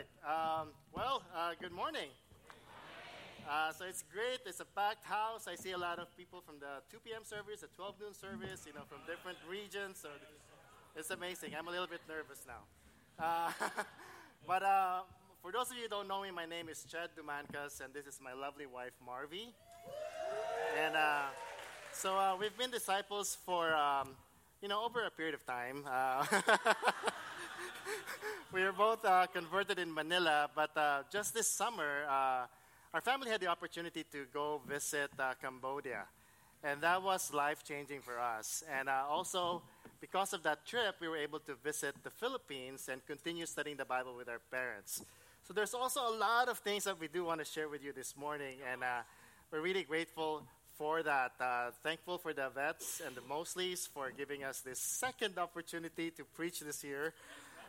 Um, well, uh, good morning. Uh, so it's great. It's a packed house. I see a lot of people from the 2 p.m. service, the 12 noon service, you know, from different regions. So it's amazing. I'm a little bit nervous now. Uh, but uh, for those of you who don't know me, my name is Chad Dumancas, and this is my lovely wife, Marvi. And uh, so uh, we've been disciples for, um, you know, over a period of time. Uh, we were both uh, converted in Manila, but uh, just this summer, uh, our family had the opportunity to go visit uh, Cambodia. And that was life changing for us. And uh, also, because of that trip, we were able to visit the Philippines and continue studying the Bible with our parents. So there's also a lot of things that we do want to share with you this morning. And uh, we're really grateful for that. thankful for the vets and the Mosleys for giving us this second opportunity to preach this year.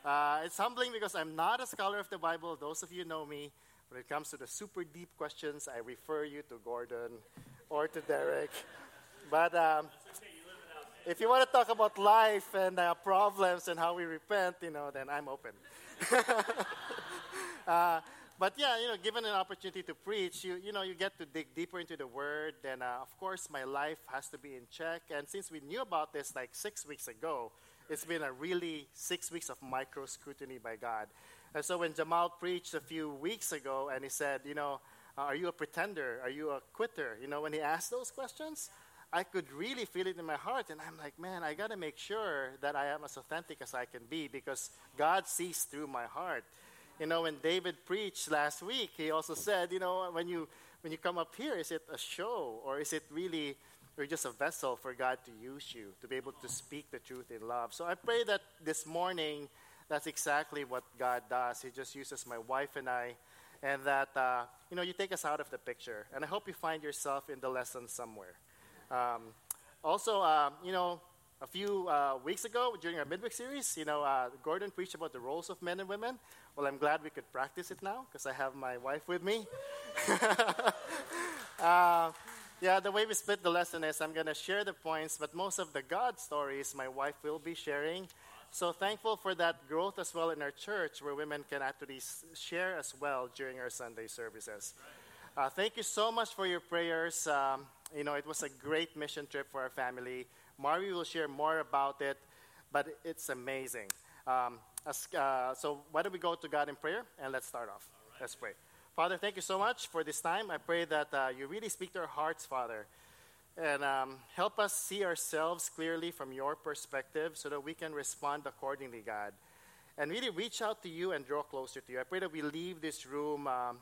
Uh, it's humbling because I'm not a scholar of the Bible. Those of you know me. When it comes to the super deep questions, I refer you to Gordon or to Derek. But um, if you want to talk about life and uh, problems and how we repent, you know, then I'm open. uh, but yeah, you know, given an opportunity to preach, you, you know, you get to dig deeper into the Word. Then, uh, of course, my life has to be in check. And since we knew about this like six weeks ago, it's been a really six weeks of micro scrutiny by God. And so when Jamal preached a few weeks ago and he said, you know, uh, are you a pretender? Are you a quitter? You know, when he asked those questions, I could really feel it in my heart. And I'm like, man, I got to make sure that I am as authentic as I can be because God sees through my heart. You know, when David preached last week, he also said, you know, when you, when you come up here, is it a show or is it really you're just a vessel for God to use you to be able to speak the truth in love. So I pray that this morning, that's exactly what God does. He just uses my wife and I, and that uh, you know you take us out of the picture. And I hope you find yourself in the lesson somewhere. Um, also, uh, you know, a few uh, weeks ago during our midweek series, you know, uh, Gordon preached about the roles of men and women. Well, I'm glad we could practice it now because I have my wife with me. Uh, yeah, the way we split the lesson is I'm going to share the points, but most of the God stories my wife will be sharing. So thankful for that growth as well in our church where women can actually share as well during our Sunday services. Uh, thank you so much for your prayers. Um, you know, it was a great mission trip for our family. Mari will share more about it, but it's amazing. Um, as, uh, so why don't we go to God in prayer and let's start off. Right. Let's pray. Father, thank you so much for this time. I pray that uh, you really speak to our hearts, Father, and um, help us see ourselves clearly from your perspective so that we can respond accordingly, God. And really reach out to you and draw closer to you. I pray that we leave this room, um,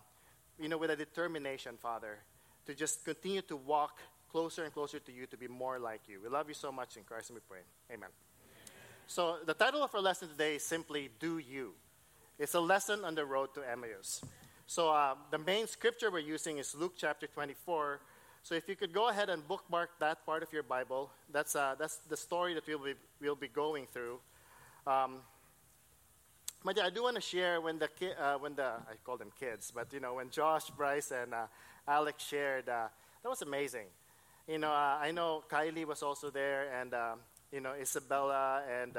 you know, with a determination, Father, to just continue to walk closer and closer to you to be more like you. We love you so much in Christ and we pray. Amen. So the title of our lesson today is simply Do You. It's a lesson on the road to Emmaus. So uh, the main scripture we're using is Luke chapter 24. So if you could go ahead and bookmark that part of your Bible, that's, uh, that's the story that we'll be, we'll be going through. Um, but yeah, I do want to share when the, ki- uh, when the, I call them kids, but you know, when Josh, Bryce, and uh, Alex shared, uh, that was amazing. You know, uh, I know Kylie was also there, and, you know, Isabella and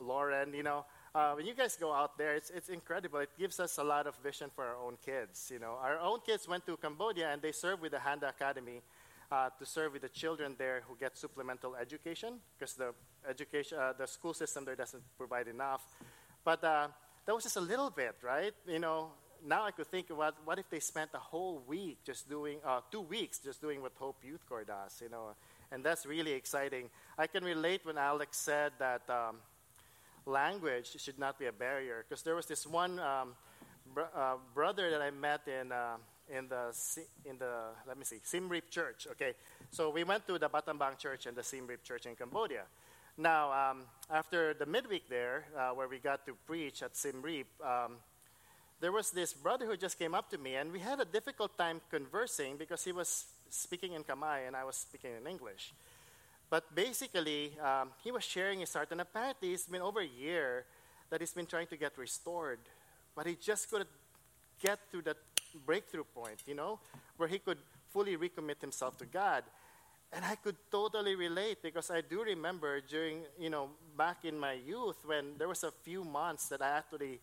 Lauren, you know, uh, when you guys go out there, it's, it's incredible. It gives us a lot of vision for our own kids. You know, our own kids went to Cambodia and they served with the Handa Academy uh, to serve with the children there who get supplemental education because the education, uh, the school system there doesn't provide enough. But uh, that was just a little bit, right? You know, now I could think about what if they spent a whole week just doing, uh, two weeks just doing what Hope Youth Corps does, you know, and that's really exciting. I can relate when Alex said that. Um, language should not be a barrier. Because there was this one um, br- uh, brother that I met in, uh, in, the, in the, let me see, Siem Reap Church. Okay, so we went to the Battambang Church and the Siem Reap Church in Cambodia. Now, um, after the midweek there, uh, where we got to preach at Siem Reap, um, there was this brother who just came up to me, and we had a difficult time conversing because he was speaking in Khmer and I was speaking in English. But basically, um, he was sharing his heart, and apparently, it's been over a year that he's been trying to get restored. But he just couldn't get to that breakthrough point, you know, where he could fully recommit himself to God. And I could totally relate because I do remember during, you know, back in my youth when there was a few months that I actually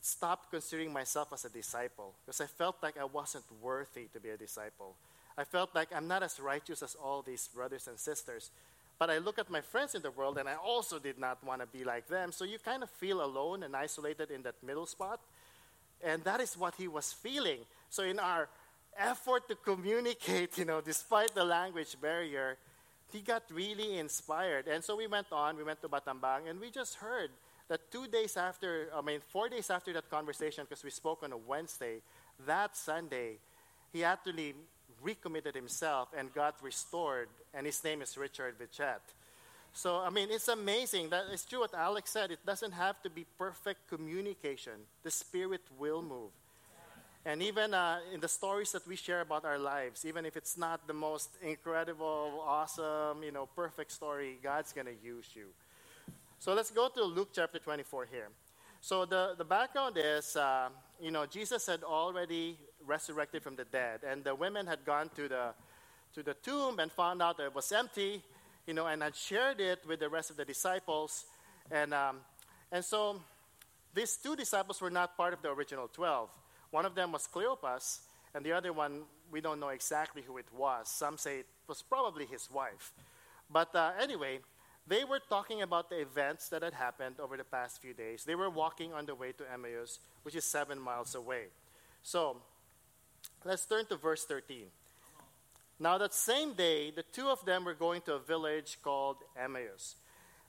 stopped considering myself as a disciple because I felt like I wasn't worthy to be a disciple. I felt like I'm not as righteous as all these brothers and sisters. But I look at my friends in the world and I also did not want to be like them. So you kind of feel alone and isolated in that middle spot. And that is what he was feeling. So in our effort to communicate, you know, despite the language barrier, he got really inspired. And so we went on, we went to Battambang, and we just heard that two days after, I mean, four days after that conversation, because we spoke on a Wednesday, that Sunday, he actually recommitted himself and got restored, and his name is Richard Vichet. So, I mean, it's amazing. That it's true what Alex said. It doesn't have to be perfect communication. The Spirit will move. And even uh, in the stories that we share about our lives, even if it's not the most incredible, awesome, you know, perfect story, God's going to use you. So let's go to Luke chapter 24 here. So the, the background is, uh, you know, Jesus had already resurrected from the dead, and the women had gone to the, to the tomb and found out that it was empty, you know, and had shared it with the rest of the disciples. And, um, and so these two disciples were not part of the original 12. One of them was Cleopas, and the other one, we don't know exactly who it was. Some say it was probably his wife. But uh, anyway, they were talking about the events that had happened over the past few days. They were walking on the way to Emmaus, which is seven miles away. So, let's turn to verse 13. Now, that same day, the two of them were going to a village called Emmaus,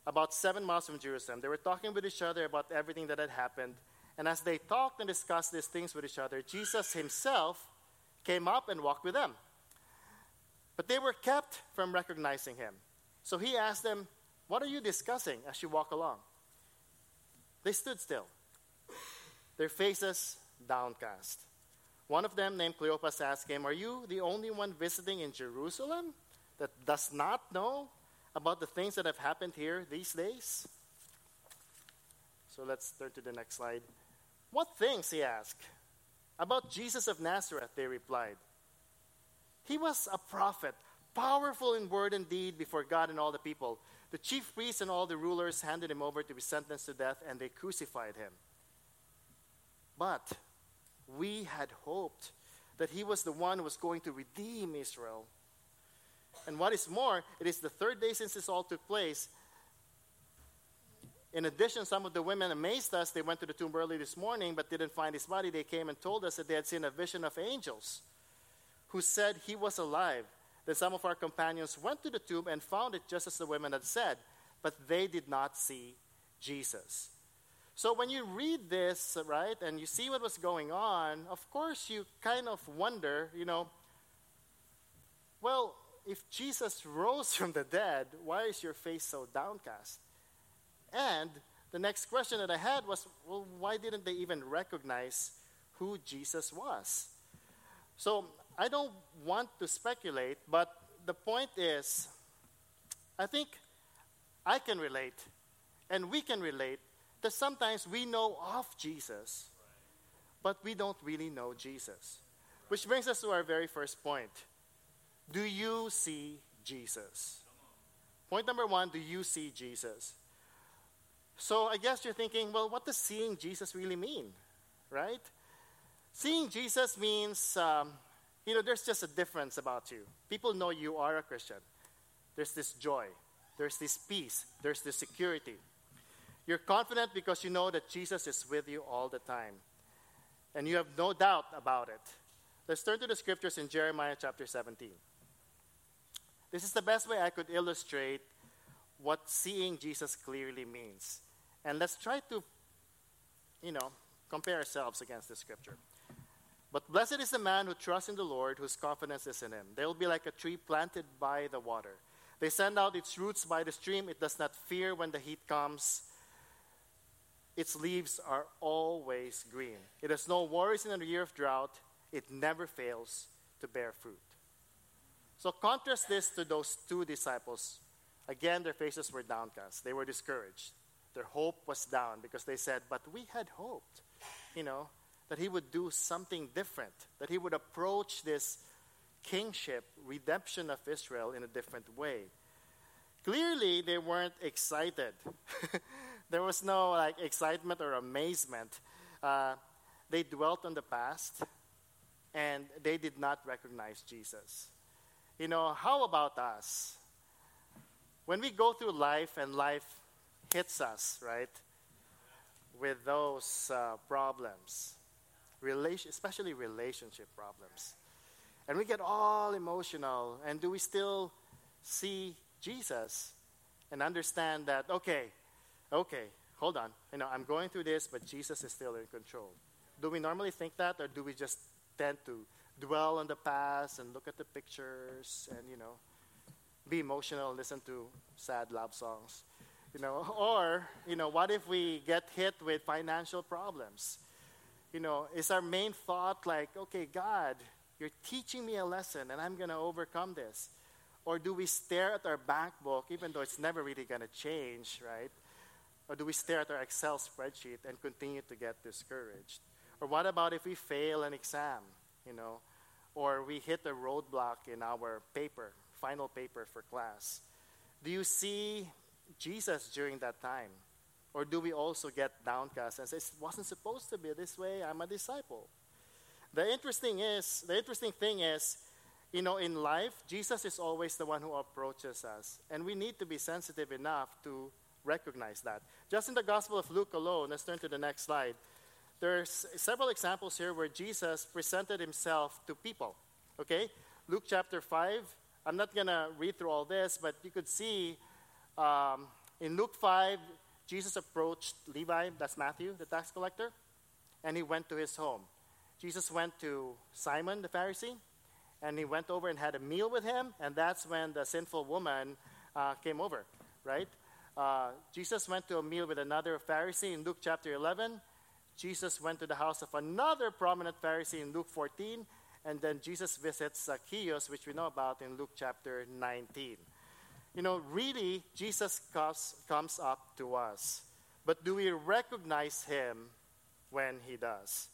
about seven miles from Jerusalem. They were talking with each other about everything that had happened. And as they talked and discussed these things with each other, Jesus himself came up and walked with them. But they were kept from recognizing him. So he asked them, What are you discussing as you walk along? They stood still, their faces downcast. One of them, named Cleopas, asked him, Are you the only one visiting in Jerusalem that does not know about the things that have happened here these days? So let's turn to the next slide. What things? He asked. About Jesus of Nazareth, they replied. He was a prophet, powerful in word and deed before God and all the people. The chief priests and all the rulers handed him over to be sentenced to death, and they crucified him. But we had hoped that he was the one who was going to redeem Israel. And what is more, it is the third day since this all took place, in addition, some of the women amazed us. They went to the tomb early this morning but didn't find his body. They came and told us that they had seen a vision of angels who said he was alive. Then some of our companions went to the tomb and found it just as the women had said, but they did not see Jesus. So when you read this, right, and you see what was going on, of course you kind of wonder, you know, well, if Jesus rose from the dead, why is your face so downcast? And the next question that I had was, well, why didn't they even recognize who Jesus was? So I don't want to speculate, but the point is, I think I can relate, and we can relate, that sometimes we know of Jesus, but we don't really know Jesus. Which brings us to our very first point. Do you see Jesus? Point number one do you see Jesus? So I guess you're thinking, well, what does seeing Jesus really mean? Right? Seeing Jesus means, um, you know, there's just a difference about you. People know you are a Christian. There's this joy, there's this peace, there's this security. You're confident because you know that Jesus is with you all the time. And you have no doubt about it. Let's turn to the scriptures in Jeremiah chapter 17. This is the best way I could illustrate what seeing Jesus clearly means. And let's try to, you know, compare ourselves against the scripture. But blessed is the man who trusts in the Lord, whose confidence is in him. They will be like a tree planted by the water. They send out its roots by the stream. It does not fear when the heat comes. Its leaves are always green. It has no worries in a year of drought. It never fails to bear fruit. So contrast this to those two disciples Again, their faces were downcast. They were discouraged. Their hope was down because they said, But we had hoped, you know, that he would do something different, that he would approach this kingship, redemption of Israel in a different way. Clearly, they weren't excited. there was no like excitement or amazement. uh, they dwelt on the past and they did not recognize Jesus. You know, how about us? When we go through life and life hits us, right, with those uh, problems, relation, especially relationship problems, and we get all emotional, and do we still see Jesus and understand that, okay, okay, hold on, you know, I'm going through this, but Jesus is still in control? Do we normally think that, or do we just tend to dwell on the past and look at the pictures and, you know, be emotional and listen to sad love songs? You know, or, you know, what if we get hit with financial problems? You know, is our main thought like, okay, God, you're teaching me a lesson and I'm going to overcome this? Or do we stare at our bank book, even though it's never really going to change, right? Or do we stare at our Excel spreadsheet and continue to get discouraged? Or what about if we fail an exam, you know, or we hit a roadblock in our paper, final paper for class? Do you see Jesus during that time? Or do we also get downcast and say, it wasn't supposed to be this way, I'm a disciple? The interesting is, the interesting thing is, you know, in life, Jesus is always the one who approaches us. And we need to be sensitive enough to recognize that. Just in the Gospel of Luke alone, let's turn to the next slide. There's several examples here where Jesus presented himself to people. Okay? Luke chapter 5. I'm not going to read through all this, but you could see um, in Luke 5, Jesus approached Levi, that's Matthew, the tax collector, and he went to his home. Jesus went to Simon the Pharisee, and he went over and had a meal with him, and that's when the sinful woman uh, came over, right? Uh, Jesus went to a meal with another Pharisee in Luke chapter 11, Jesus went to the house of another prominent Pharisee in Luke 14, and then Jesus visits Zacchaeus, which we know about in Luke chapter 19. You know, really, Jesus comes, comes up to us. But do we recognize him when he does?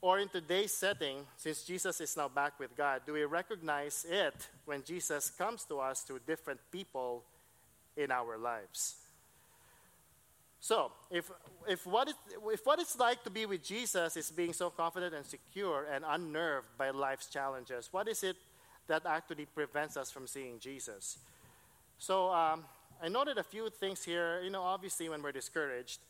Or in today's setting, since Jesus is now back with God, do we recognize it when Jesus comes to us through different people in our lives? So, if, if, what it, if what it's like to be with Jesus is being so confident and secure and unnerved by life's challenges, what is it that actually prevents us from seeing Jesus? So, um, I noted a few things here. You know, obviously, when we're discouraged,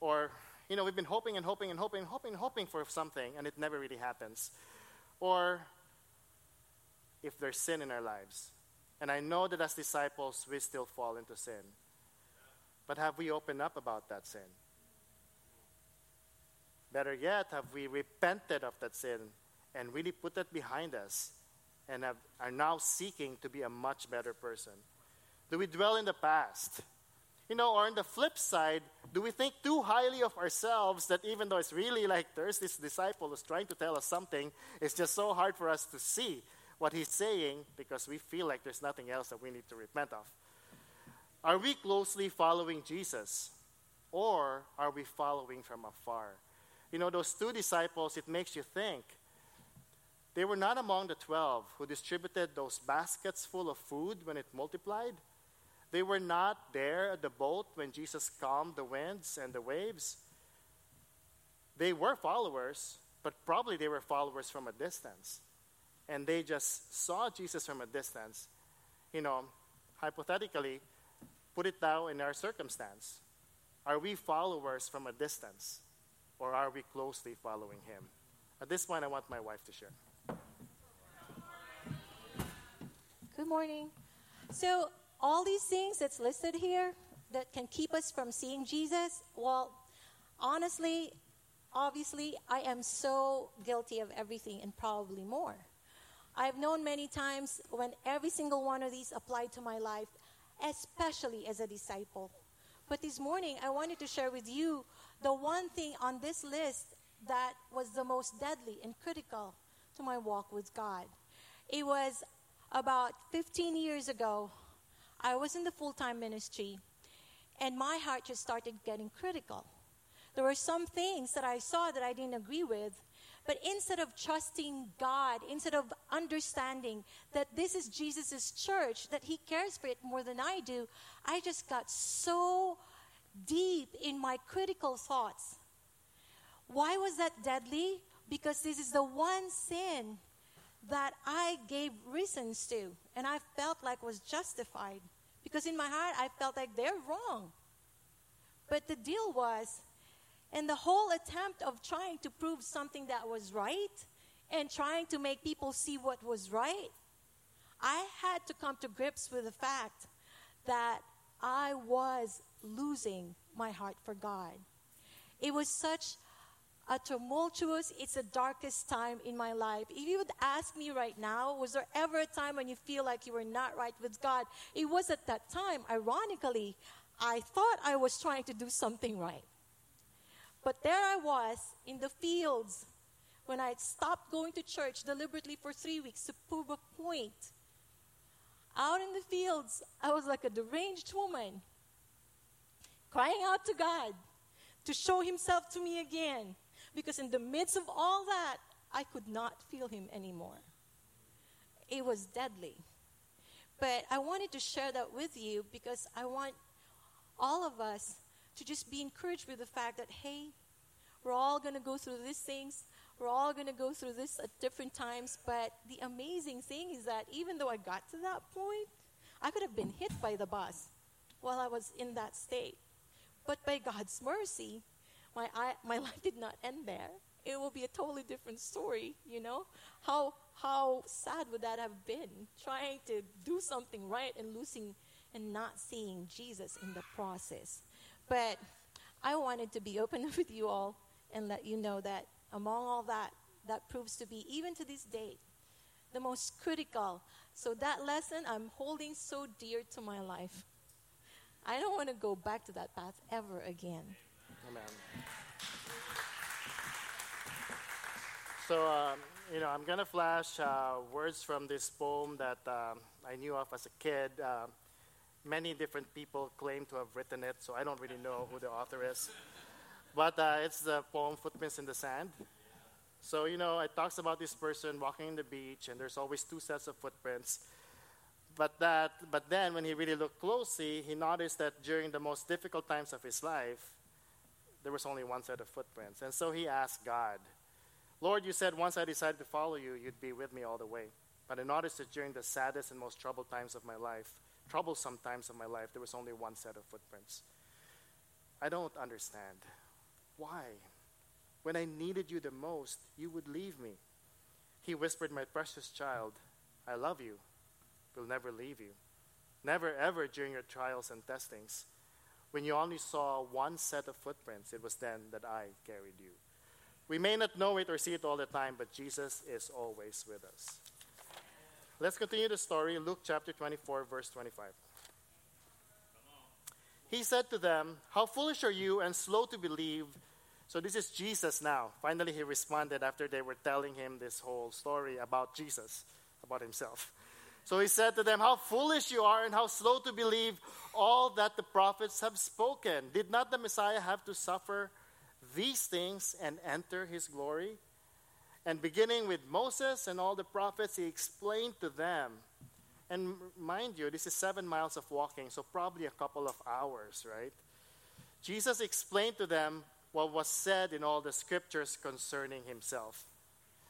or, you know, we've been hoping and hoping and hoping and hoping hoping for something, and it never really happens. Or if there's sin in our lives. And I know that as disciples, we still fall into sin. But have we opened up about that sin? Better yet, have we repented of that sin and really put that behind us and have, are now seeking to be a much better person? Do we dwell in the past? You know, or on the flip side, do we think too highly of ourselves that even though it's really like there's this disciple who's trying to tell us something, it's just so hard for us to see what he's saying because we feel like there's nothing else that we need to repent of? Are we closely following Jesus? Or are we following from afar? You know, those two disciples, it makes you think. They were not among the twelve who distributed those baskets full of food when it multiplied. They were not there at the boat when Jesus calmed the winds and the waves. They were followers, but probably they were followers from a distance. And they just saw Jesus from a distance. You know, hypothetically, put it now in our circumstance. Are we followers from a distance, or are we closely following him? At this point, I want my wife to share. Good morning. So, all these things that's listed here that can keep us from seeing Jesus, well, honestly, obviously, I am so guilty of everything and probably more. I've known many times when every single one of these applied to my life, especially as a disciple. But this morning, I wanted to share with you the one thing on this list that was the most deadly and critical to my walk with God. It was about 15 years ago. I was in the full time ministry, and my heart just started getting critical. There were some things that I saw that I didn't agree with, but instead of trusting God, instead of understanding that this is Jesus' church, that He cares for it more than I do, I just got so deep in my critical thoughts. Why was that deadly? Because this is the one sin that I gave reasons to and I felt like was justified. Because in my heart, I felt like they're wrong. But the deal was, in the whole attempt of trying to prove something that was right and trying to make people see what was right, I had to come to grips with the fact that I was losing my heart for God. It was such a tumultuous, it's the darkest time in my life. If you would ask me right now, was there ever a time when you feel like you were not right with God? It was at that time, ironically, I thought I was trying to do something right. But there I was in the fields when I had stopped going to church deliberately for three weeks to prove a point. Out in the fields, I was like a deranged woman, crying out to God to show Himself to me again because in the midst of all that, I could not feel him anymore. It was deadly. But I wanted to share that with you because I want all of us to just be encouraged with the fact that, hey, we're all going to go through these things. We're all going to go through this at different times. But the amazing thing is that even though I got to that point, I could have been hit by the bus while I was in that state. But by God's mercy, my, I, my life did not end there. It will be a totally different story, you know? How, how sad would that have been? Trying to do something right and losing and not seeing Jesus in the process. But I wanted to be open with you all and let you know that among all that, that proves to be, even to this day, the most critical. So that lesson I'm holding so dear to my life. I don't want to go back to that path ever again. Amen. So, um, you know, I'm going to flash uh, words from this poem that um, I knew of as a kid. Uh, many different people claim to have written it, so I don't really know who the author is. But uh, it's the poem Footprints in the Sand. So, you know, it talks about this person walking in the beach, and there's always two sets of footprints. But, that, but then, when he really looked closely, he noticed that during the most difficult times of his life, there was only one set of footprints. And so he asked God, Lord, you said once I decided to follow you, you'd be with me all the way. But I noticed that during the saddest and most troubled times of my life, troublesome times of my life, there was only one set of footprints. I don't understand. Why? When I needed you the most, you would leave me. He whispered, My precious child, I love you, will never leave you. Never ever during your trials and testings. When you only saw one set of footprints, it was then that I carried you. We may not know it or see it all the time, but Jesus is always with us. Let's continue the story. Luke chapter 24, verse 25. He said to them, How foolish are you and slow to believe? So, this is Jesus now. Finally, he responded after they were telling him this whole story about Jesus, about himself. So he said to them, How foolish you are and how slow to believe all that the prophets have spoken. Did not the Messiah have to suffer these things and enter his glory? And beginning with Moses and all the prophets, he explained to them. And mind you, this is seven miles of walking, so probably a couple of hours, right? Jesus explained to them what was said in all the scriptures concerning himself.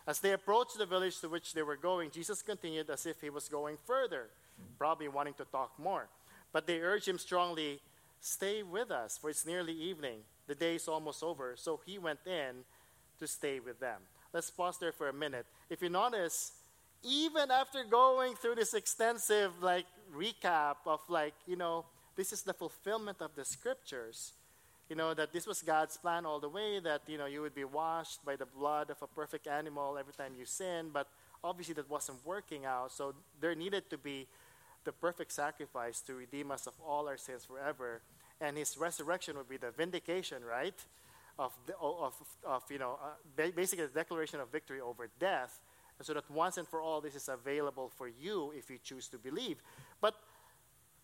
As they approached the village to which they were going, Jesus continued as if he was going further, probably wanting to talk more. But they urged him strongly, Stay with us, for it's nearly evening. The day is almost over. So he went in to stay with them. Let's pause there for a minute. If you notice, even after going through this extensive like recap of like, you know, this is the fulfillment of the scriptures, you know, that this was God's plan all the way, that, you know, you would be washed by the blood of a perfect animal every time you sin, but obviously that wasn't working out. So there needed to be the perfect sacrifice to redeem us of all our sins forever and his resurrection would be the vindication, right, of, the, of, of you know, uh, basically the declaration of victory over death, and so that once and for all this is available for you if you choose to believe. But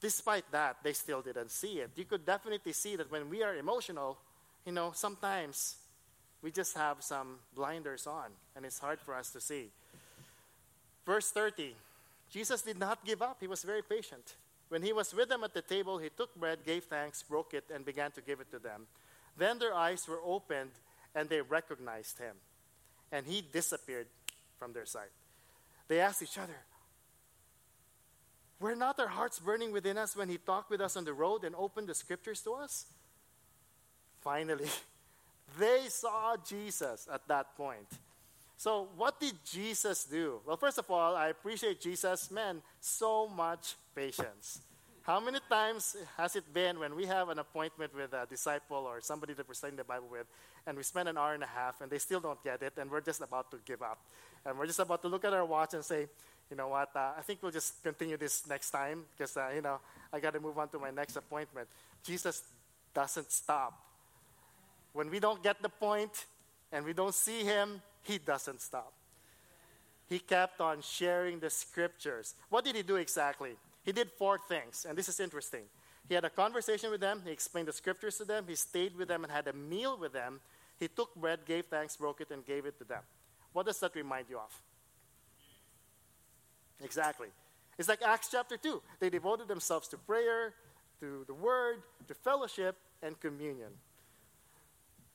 despite that, they still didn't see it. You could definitely see that when we are emotional, you know, sometimes we just have some blinders on, and it's hard for us to see. Verse 30 Jesus did not give up, he was very patient. When he was with them at the table, he took bread, gave thanks, broke it, and began to give it to them. Then their eyes were opened, and they recognized him. And he disappeared from their sight. They asked each other, Were not our hearts burning within us when he talked with us on the road and opened the scriptures to us? Finally, they saw Jesus at that point. So, what did Jesus do? Well, first of all, I appreciate Jesus, man, so much patience. How many times has it been when we have an appointment with a disciple or somebody that we're studying the Bible with, and we spend an hour and a half and they still don't get it, and we're just about to give up? And we're just about to look at our watch and say, you know what, uh, I think we'll just continue this next time because, uh, you know, I got to move on to my next appointment. Jesus doesn't stop. When we don't get the point and we don't see him, he doesn't stop. He kept on sharing the scriptures. What did he do exactly? He did four things, and this is interesting. He had a conversation with them, he explained the scriptures to them, he stayed with them and had a meal with them. He took bread, gave thanks, broke it, and gave it to them. What does that remind you of? Exactly. It's like Acts chapter 2. They devoted themselves to prayer, to the word, to fellowship, and communion.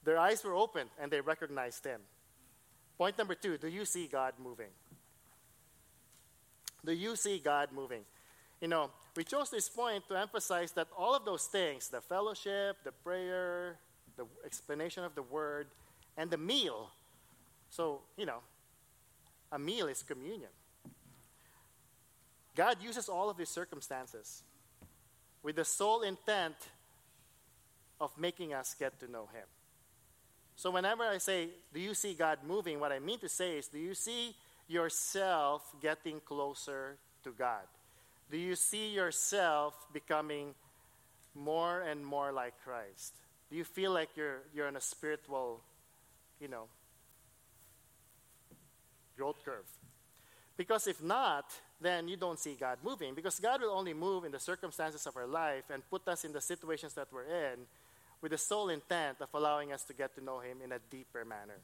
Their eyes were opened and they recognized him. Point number two do you see God moving? Do you see God moving? You know, we chose this point to emphasize that all of those things the fellowship, the prayer, the explanation of the word, and the meal. So, you know, a meal is communion. God uses all of these circumstances with the sole intent of making us get to know Him. So, whenever I say, Do you see God moving? what I mean to say is, Do you see yourself getting closer to God? Do you see yourself becoming more and more like Christ? Do you feel like you're, you're on a spiritual, you know, growth curve? Because if not, then you don't see God moving. Because God will only move in the circumstances of our life and put us in the situations that we're in with the sole intent of allowing us to get to know Him in a deeper manner.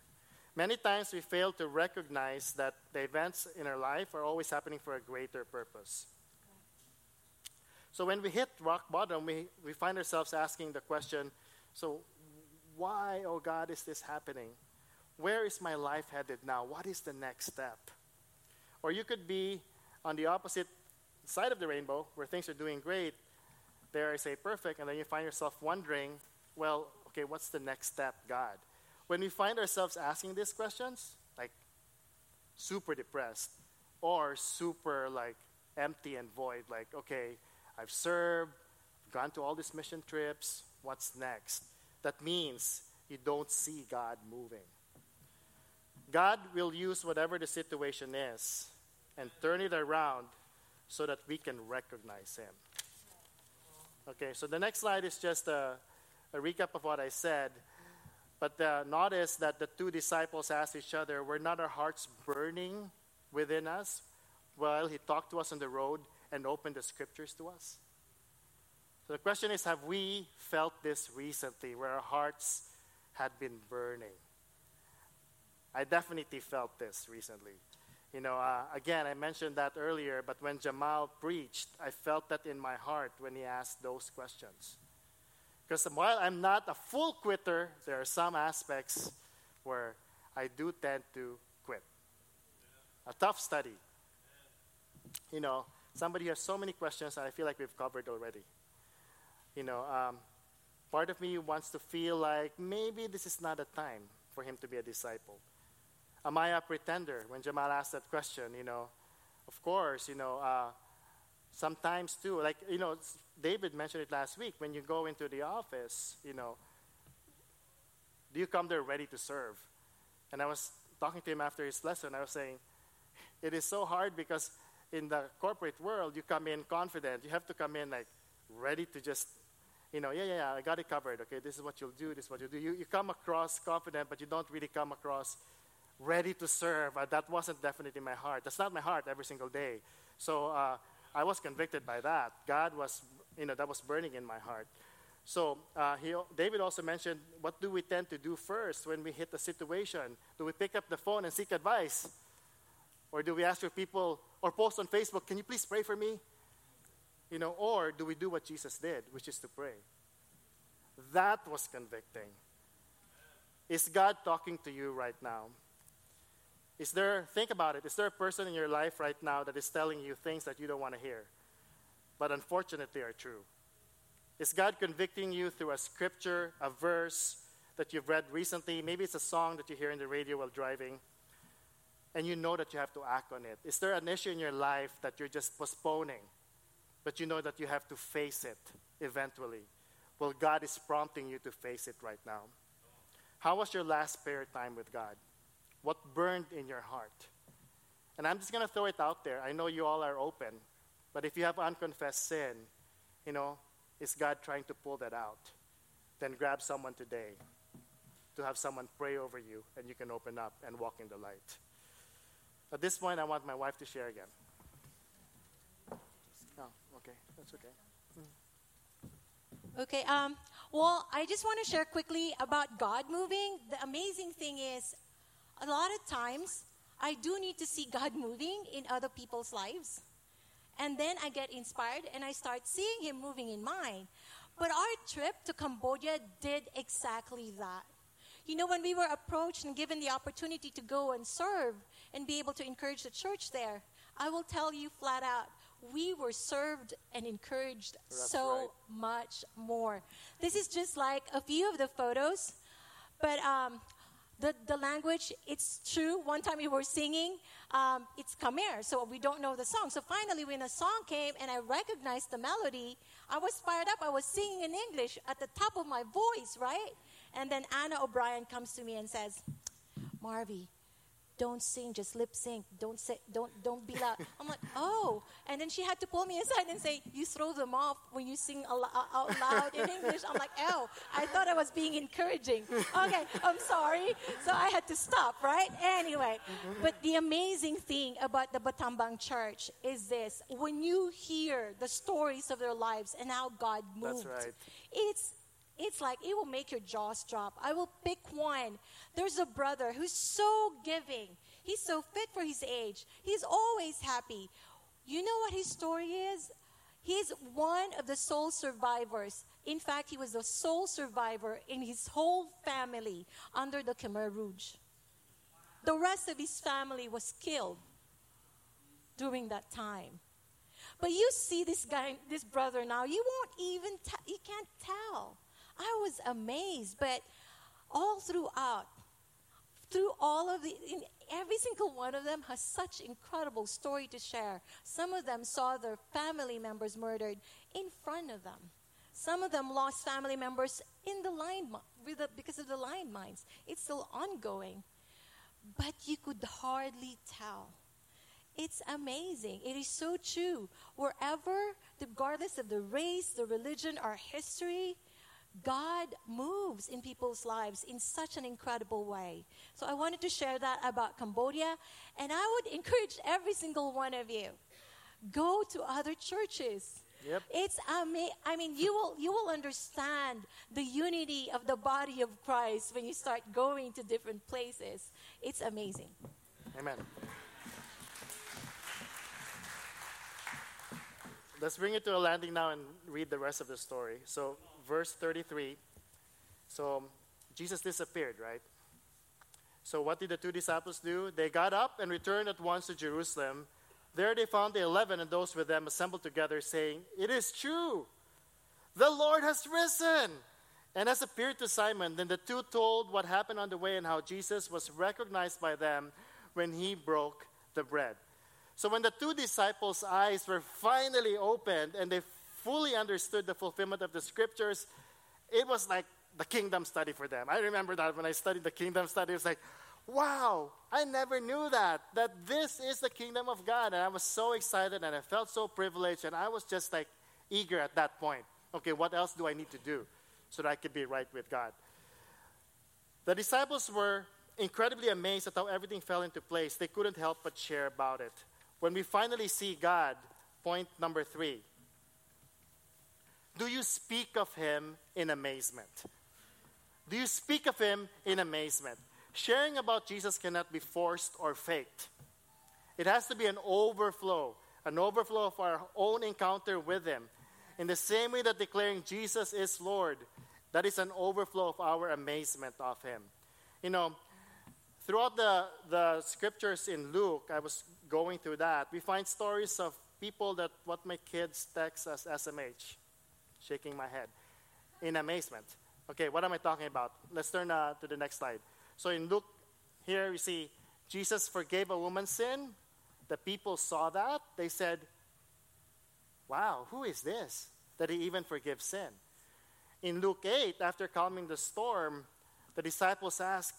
Many times we fail to recognize that the events in our life are always happening for a greater purpose. So when we hit rock bottom, we, we find ourselves asking the question so, why, oh God, is this happening? Where is my life headed now? What is the next step? Or you could be on the opposite side of the rainbow where things are doing great. There I say perfect, and then you find yourself wondering, well, okay, what's the next step, God? When we find ourselves asking these questions, like super depressed or super like empty and void, like, okay, I've served, gone to all these mission trips, what's next? That means you don't see God moving. God will use whatever the situation is and turn it around so that we can recognize Him. Okay, so the next slide is just a, a recap of what I said. But uh, notice that the two disciples asked each other, Were not our hearts burning within us while He talked to us on the road and opened the scriptures to us? So the question is Have we felt this recently where our hearts had been burning? I definitely felt this recently. You know, uh, again, I mentioned that earlier, but when Jamal preached, I felt that in my heart when he asked those questions. Because while I'm not a full quitter, there are some aspects where I do tend to quit. A tough study. You know, somebody has so many questions that I feel like we've covered already. You know, um, part of me wants to feel like maybe this is not a time for him to be a disciple. Am I a pretender? When Jamal asked that question, you know, of course, you know, uh, sometimes too, like, you know, David mentioned it last week. When you go into the office, you know, do you come there ready to serve? And I was talking to him after his lesson. I was saying, it is so hard because in the corporate world, you come in confident. You have to come in like ready to just, you know, yeah, yeah, yeah, I got it covered. Okay, this is what you'll do. This is what you'll do. You, you come across confident, but you don't really come across ready to serve. Uh, that wasn't definitely my heart. That's not my heart every single day. So uh, I was convicted by that. God was, you know, that was burning in my heart. So uh, he, David also mentioned, what do we tend to do first when we hit a situation? Do we pick up the phone and seek advice? Or do we ask for people or post on Facebook, can you please pray for me? You know, or do we do what Jesus did, which is to pray? That was convicting Is God talking to you right now? Is there, think about it, is there a person in your life right now that is telling you things that you don't want to hear, but unfortunately are true? Is God convicting you through a scripture, a verse that you've read recently? Maybe it's a song that you hear in the radio while driving, and you know that you have to act on it. Is there an issue in your life that you're just postponing, but you know that you have to face it eventually? Well, God is prompting you to face it right now. How was your last prayer time with God? What burned in your heart? And I'm just going to throw it out there. I know you all are open, but if you have unconfessed sin, you know, is God trying to pull that out? Then grab someone today to have someone pray over you and you can open up and walk in the light. At this point, I want my wife to share again. Oh, okay. That's okay. Okay, um, well, I just want to share quickly about God moving. The amazing thing is, a lot of times, I do need to see God moving in other people's lives. And then I get inspired and I start seeing Him moving in mine. But our trip to Cambodia did exactly that. You know, when we were approached and given the opportunity to go and serve and be able to encourage the church there, I will tell you flat out, we were served and encouraged That's so right. much more. This is just like a few of the photos, but um, the, the language, it's true. One time we were singing, um, it's Khmer, so we don't know the song. So finally, when the song came and I recognized the melody, I was fired up. I was singing in English at the top of my voice, right? And then Anna O'Brien comes to me and says, Marvy, don't sing, just lip sync. Don't say, don't, don't be loud. I'm like, oh. And then she had to pull me aside and say, you throw them off when you sing al- uh, out loud in English. I'm like, oh, I thought I was being encouraging. Okay, I'm sorry. So I had to stop, right? Anyway, but the amazing thing about the Battambang church is this: when you hear the stories of their lives and how God moved, That's right. it's it's like it will make your jaws drop. I will pick one. There's a brother who's so giving. He's so fit for his age. He's always happy. You know what his story is? He's one of the sole survivors. In fact, he was the sole survivor in his whole family under the Khmer Rouge. The rest of his family was killed during that time. But you see this guy, this brother now, you won't even, t- you can't tell. I was amazed, but all throughout, through all of the, in every single one of them has such incredible story to share. Some of them saw their family members murdered in front of them. Some of them lost family members in the line because of the landmines. It's still ongoing, but you could hardly tell. It's amazing. It is so true. Wherever, regardless of the race, the religion, our history, God moves in people's lives in such an incredible way. So I wanted to share that about Cambodia, and I would encourage every single one of you go to other churches. Yep. It's ama- I mean, you will you will understand the unity of the body of Christ when you start going to different places. It's amazing. Amen. Let's bring it to a landing now and read the rest of the story. So, verse 33. So, Jesus disappeared, right? So, what did the two disciples do? They got up and returned at once to Jerusalem. There they found the eleven and those with them assembled together, saying, It is true, the Lord has risen and has appeared to Simon. Then the two told what happened on the way and how Jesus was recognized by them when he broke the bread. So when the two disciples' eyes were finally opened and they fully understood the fulfillment of the scriptures, it was like the kingdom study for them. I remember that when I studied the kingdom study, it was like, wow, I never knew that, that this is the kingdom of God. And I was so excited and I felt so privileged and I was just like eager at that point. Okay, what else do I need to do so that I could be right with God? The disciples were incredibly amazed at how everything fell into place. They couldn't help but share about it. When we finally see God, point number three do you speak of Him in amazement? Do you speak of Him in amazement? Sharing about Jesus cannot be forced or faked. It has to be an overflow, an overflow of our own encounter with Him. In the same way that declaring Jesus is Lord, that is an overflow of our amazement of Him. You know, throughout the, the scriptures in Luke, I was going through that, we find stories of people that what my kids text as SMH, shaking my head in amazement. Okay, what am I talking about? Let's turn uh, to the next slide. So in Luke, here we see Jesus forgave a woman's sin. The people saw that. They said, Wow, who is this that he even forgives sin? In Luke 8, after calming the storm, the disciples ask,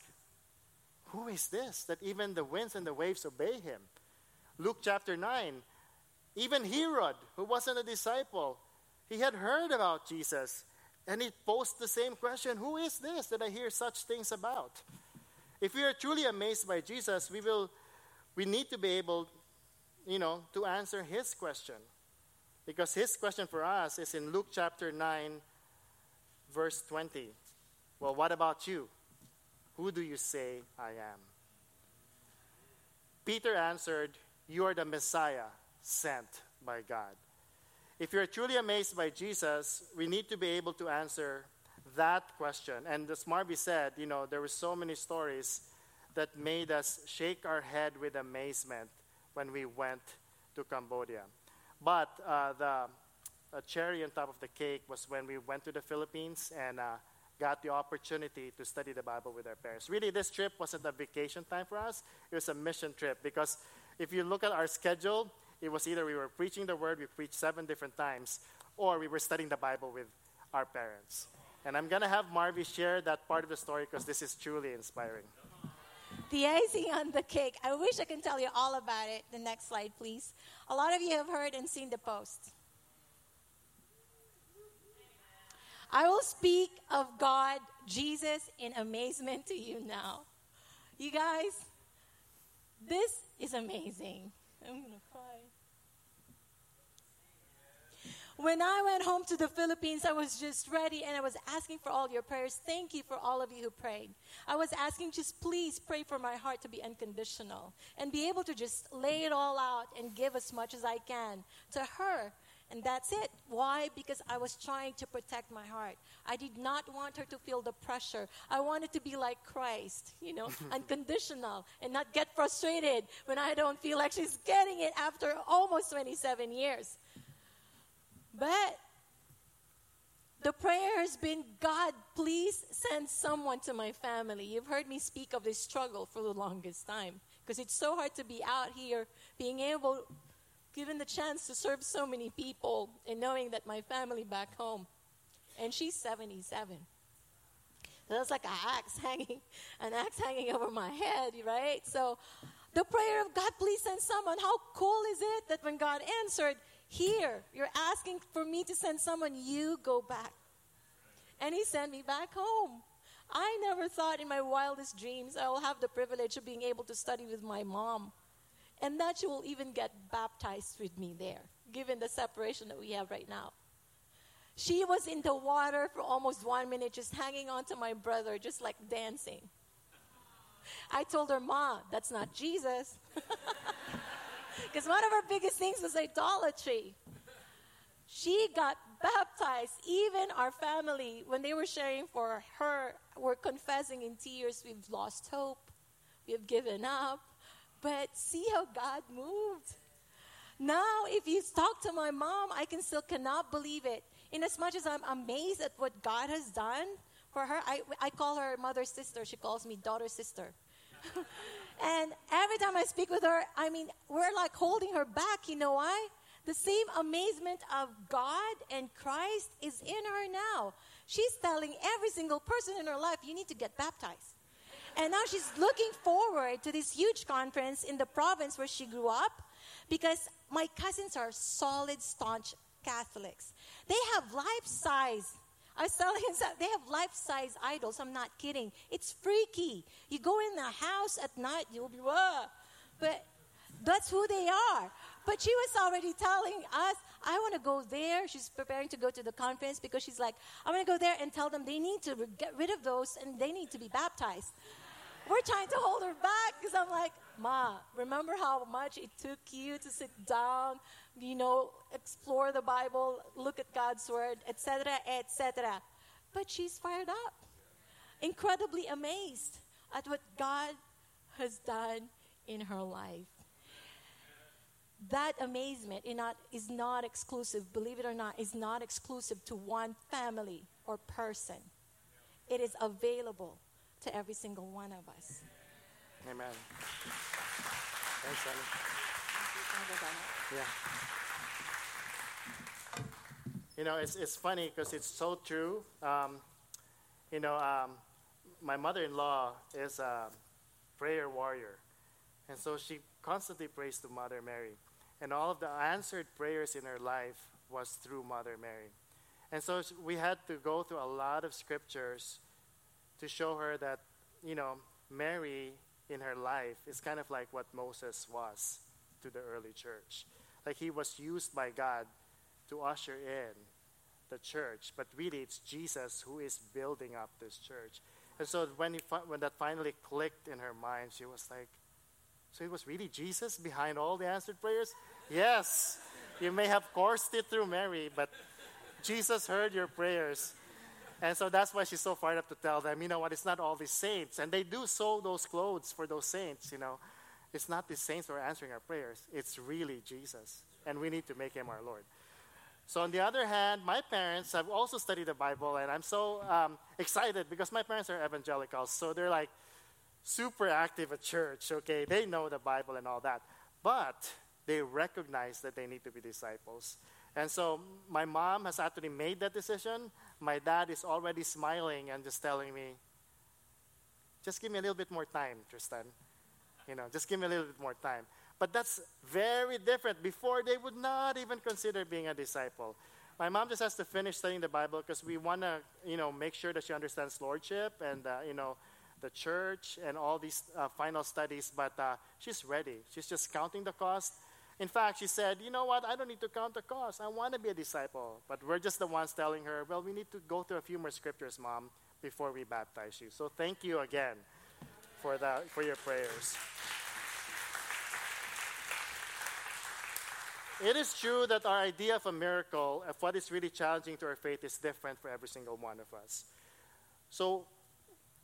Who is this that even the winds and the waves obey him? Luke chapter 9, even Herod, who wasn't a disciple, he had heard about Jesus and he posed the same question Who is this that I hear such things about? If we are truly amazed by Jesus, we will we need to be able, you know, to answer his question. Because his question for us is in Luke chapter 9, verse 20. Well, what about you? Who do you say I am? Peter answered, You are the Messiah sent by God. If you're truly amazed by Jesus, we need to be able to answer that question. And as Marby said, you know, there were so many stories that made us shake our head with amazement when we went to Cambodia. But uh, the cherry on top of the cake was when we went to the Philippines and uh, got the opportunity to study the Bible with our parents. Really, this trip wasn't a vacation time for us, it was a mission trip because if you look at our schedule, it was either we were preaching the word, we preached seven different times, or we were studying the Bible with our parents. And I'm going to have Marvy share that part of the story because this is truly inspiring. The icing on the cake. I wish I can tell you all about it. The next slide, please. A lot of you have heard and seen the post. I will speak of God, Jesus, in amazement to you now. You guys, this is amazing. I'm going to cry. When I went home to the Philippines, I was just ready and I was asking for all your prayers. Thank you for all of you who prayed. I was asking, just please pray for my heart to be unconditional and be able to just lay it all out and give as much as I can to her. And that's it. Why? Because I was trying to protect my heart. I did not want her to feel the pressure. I wanted to be like Christ, you know, unconditional and not get frustrated when I don't feel like she's getting it after almost 27 years. But the prayer has been God, please send someone to my family. You've heard me speak of this struggle for the longest time because it's so hard to be out here being able, given the chance to serve so many people and knowing that my family back home, and she's 77. So that's like an axe hanging, an axe hanging over my head, right? So the prayer of God, please send someone. How cool is it that when God answered, here, you're asking for me to send someone, you go back. And he sent me back home. I never thought in my wildest dreams I will have the privilege of being able to study with my mom and that she will even get baptized with me there, given the separation that we have right now. She was in the water for almost one minute, just hanging on to my brother, just like dancing. I told her, Ma, that's not Jesus. Because one of her biggest things was idolatry. She got baptized. Even our family, when they were sharing for her, were confessing in tears, we've lost hope, we have given up. But see how God moved. Now, if you talk to my mom, I can still cannot believe it. In as much as I'm amazed at what God has done for her, I, I call her mother sister. She calls me daughter sister. And every time I speak with her, I mean, we're like holding her back. You know why? The same amazement of God and Christ is in her now. She's telling every single person in her life, you need to get baptized. And now she's looking forward to this huge conference in the province where she grew up because my cousins are solid, staunch Catholics. They have life size I was telling him they have life size idols. I'm not kidding. It's freaky. You go in the house at night, you'll be, whoa. But that's who they are. But she was already telling us, I want to go there. She's preparing to go to the conference because she's like, I want to go there and tell them they need to get rid of those and they need to be baptized. We're trying to hold her back because I'm like, Ma, remember how much it took you to sit down, you know, explore the Bible, look at God's word, etc., etc. But she's fired up, incredibly amazed. at what God has done in her life. That amazement is not, is not exclusive, believe it or not, is not exclusive to one family or person. It is available to every single one of us. Amen. Thanks, Annie. Yeah. You know, it's, it's funny because it's so true. Um, you know, um, my mother in law is a prayer warrior. And so she constantly prays to Mother Mary. And all of the answered prayers in her life was through Mother Mary. And so we had to go through a lot of scriptures to show her that, you know, Mary in her life is kind of like what Moses was to the early church. Like he was used by God to usher in the church, but really it's Jesus who is building up this church. And so when, he, when that finally clicked in her mind, she was like, So it was really Jesus behind all the answered prayers? yes. You may have coursed it through Mary, but Jesus heard your prayers. And so that's why she's so fired up to tell them, you know what, it's not all these saints. And they do sew those clothes for those saints, you know. It's not the saints who are answering our prayers, it's really Jesus. And we need to make him our Lord. So, on the other hand, my parents have also studied the Bible, and I'm so um, excited because my parents are evangelicals. So, they're like super active at church, okay? They know the Bible and all that. But they recognize that they need to be disciples. And so my mom has actually made that decision. My dad is already smiling and just telling me, just give me a little bit more time, Tristan. You know, just give me a little bit more time. But that's very different. Before, they would not even consider being a disciple. My mom just has to finish studying the Bible because we want to, you know, make sure that she understands lordship and, uh, you know, the church and all these uh, final studies. But uh, she's ready. She's just counting the cost in fact, she said, You know what? I don't need to count the cost. I want to be a disciple. But we're just the ones telling her, Well, we need to go through a few more scriptures, Mom, before we baptize you. So thank you again for, that, for your prayers. It is true that our idea of a miracle, of what is really challenging to our faith, is different for every single one of us. So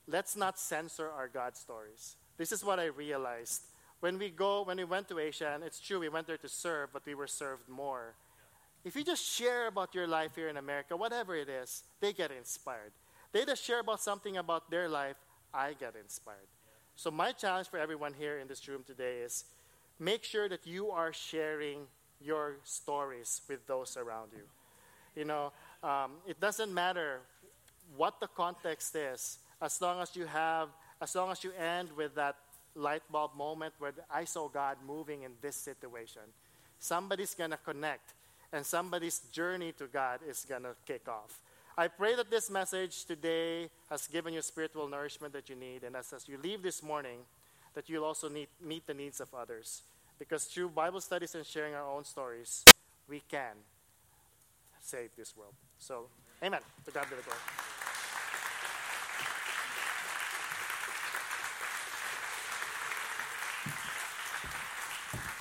let's not censor our God stories. This is what I realized when we go, when we went to Asia, and it's true, we went there to serve, but we were served more. If you just share about your life here in America, whatever it is, they get inspired. They just share about something about their life, I get inspired. So, my challenge for everyone here in this room today is make sure that you are sharing your stories with those around you. You know, um, it doesn't matter what the context is, as long as you have, as long as you end with that light bulb moment where I saw God moving in this situation. Somebody's going to connect, and somebody's journey to God is going to kick off. I pray that this message today has given you spiritual nourishment that you need, and as, as you leave this morning, that you'll also need, meet the needs of others. Because through Bible studies and sharing our own stories, we can save this world. So, amen. To God be the glory.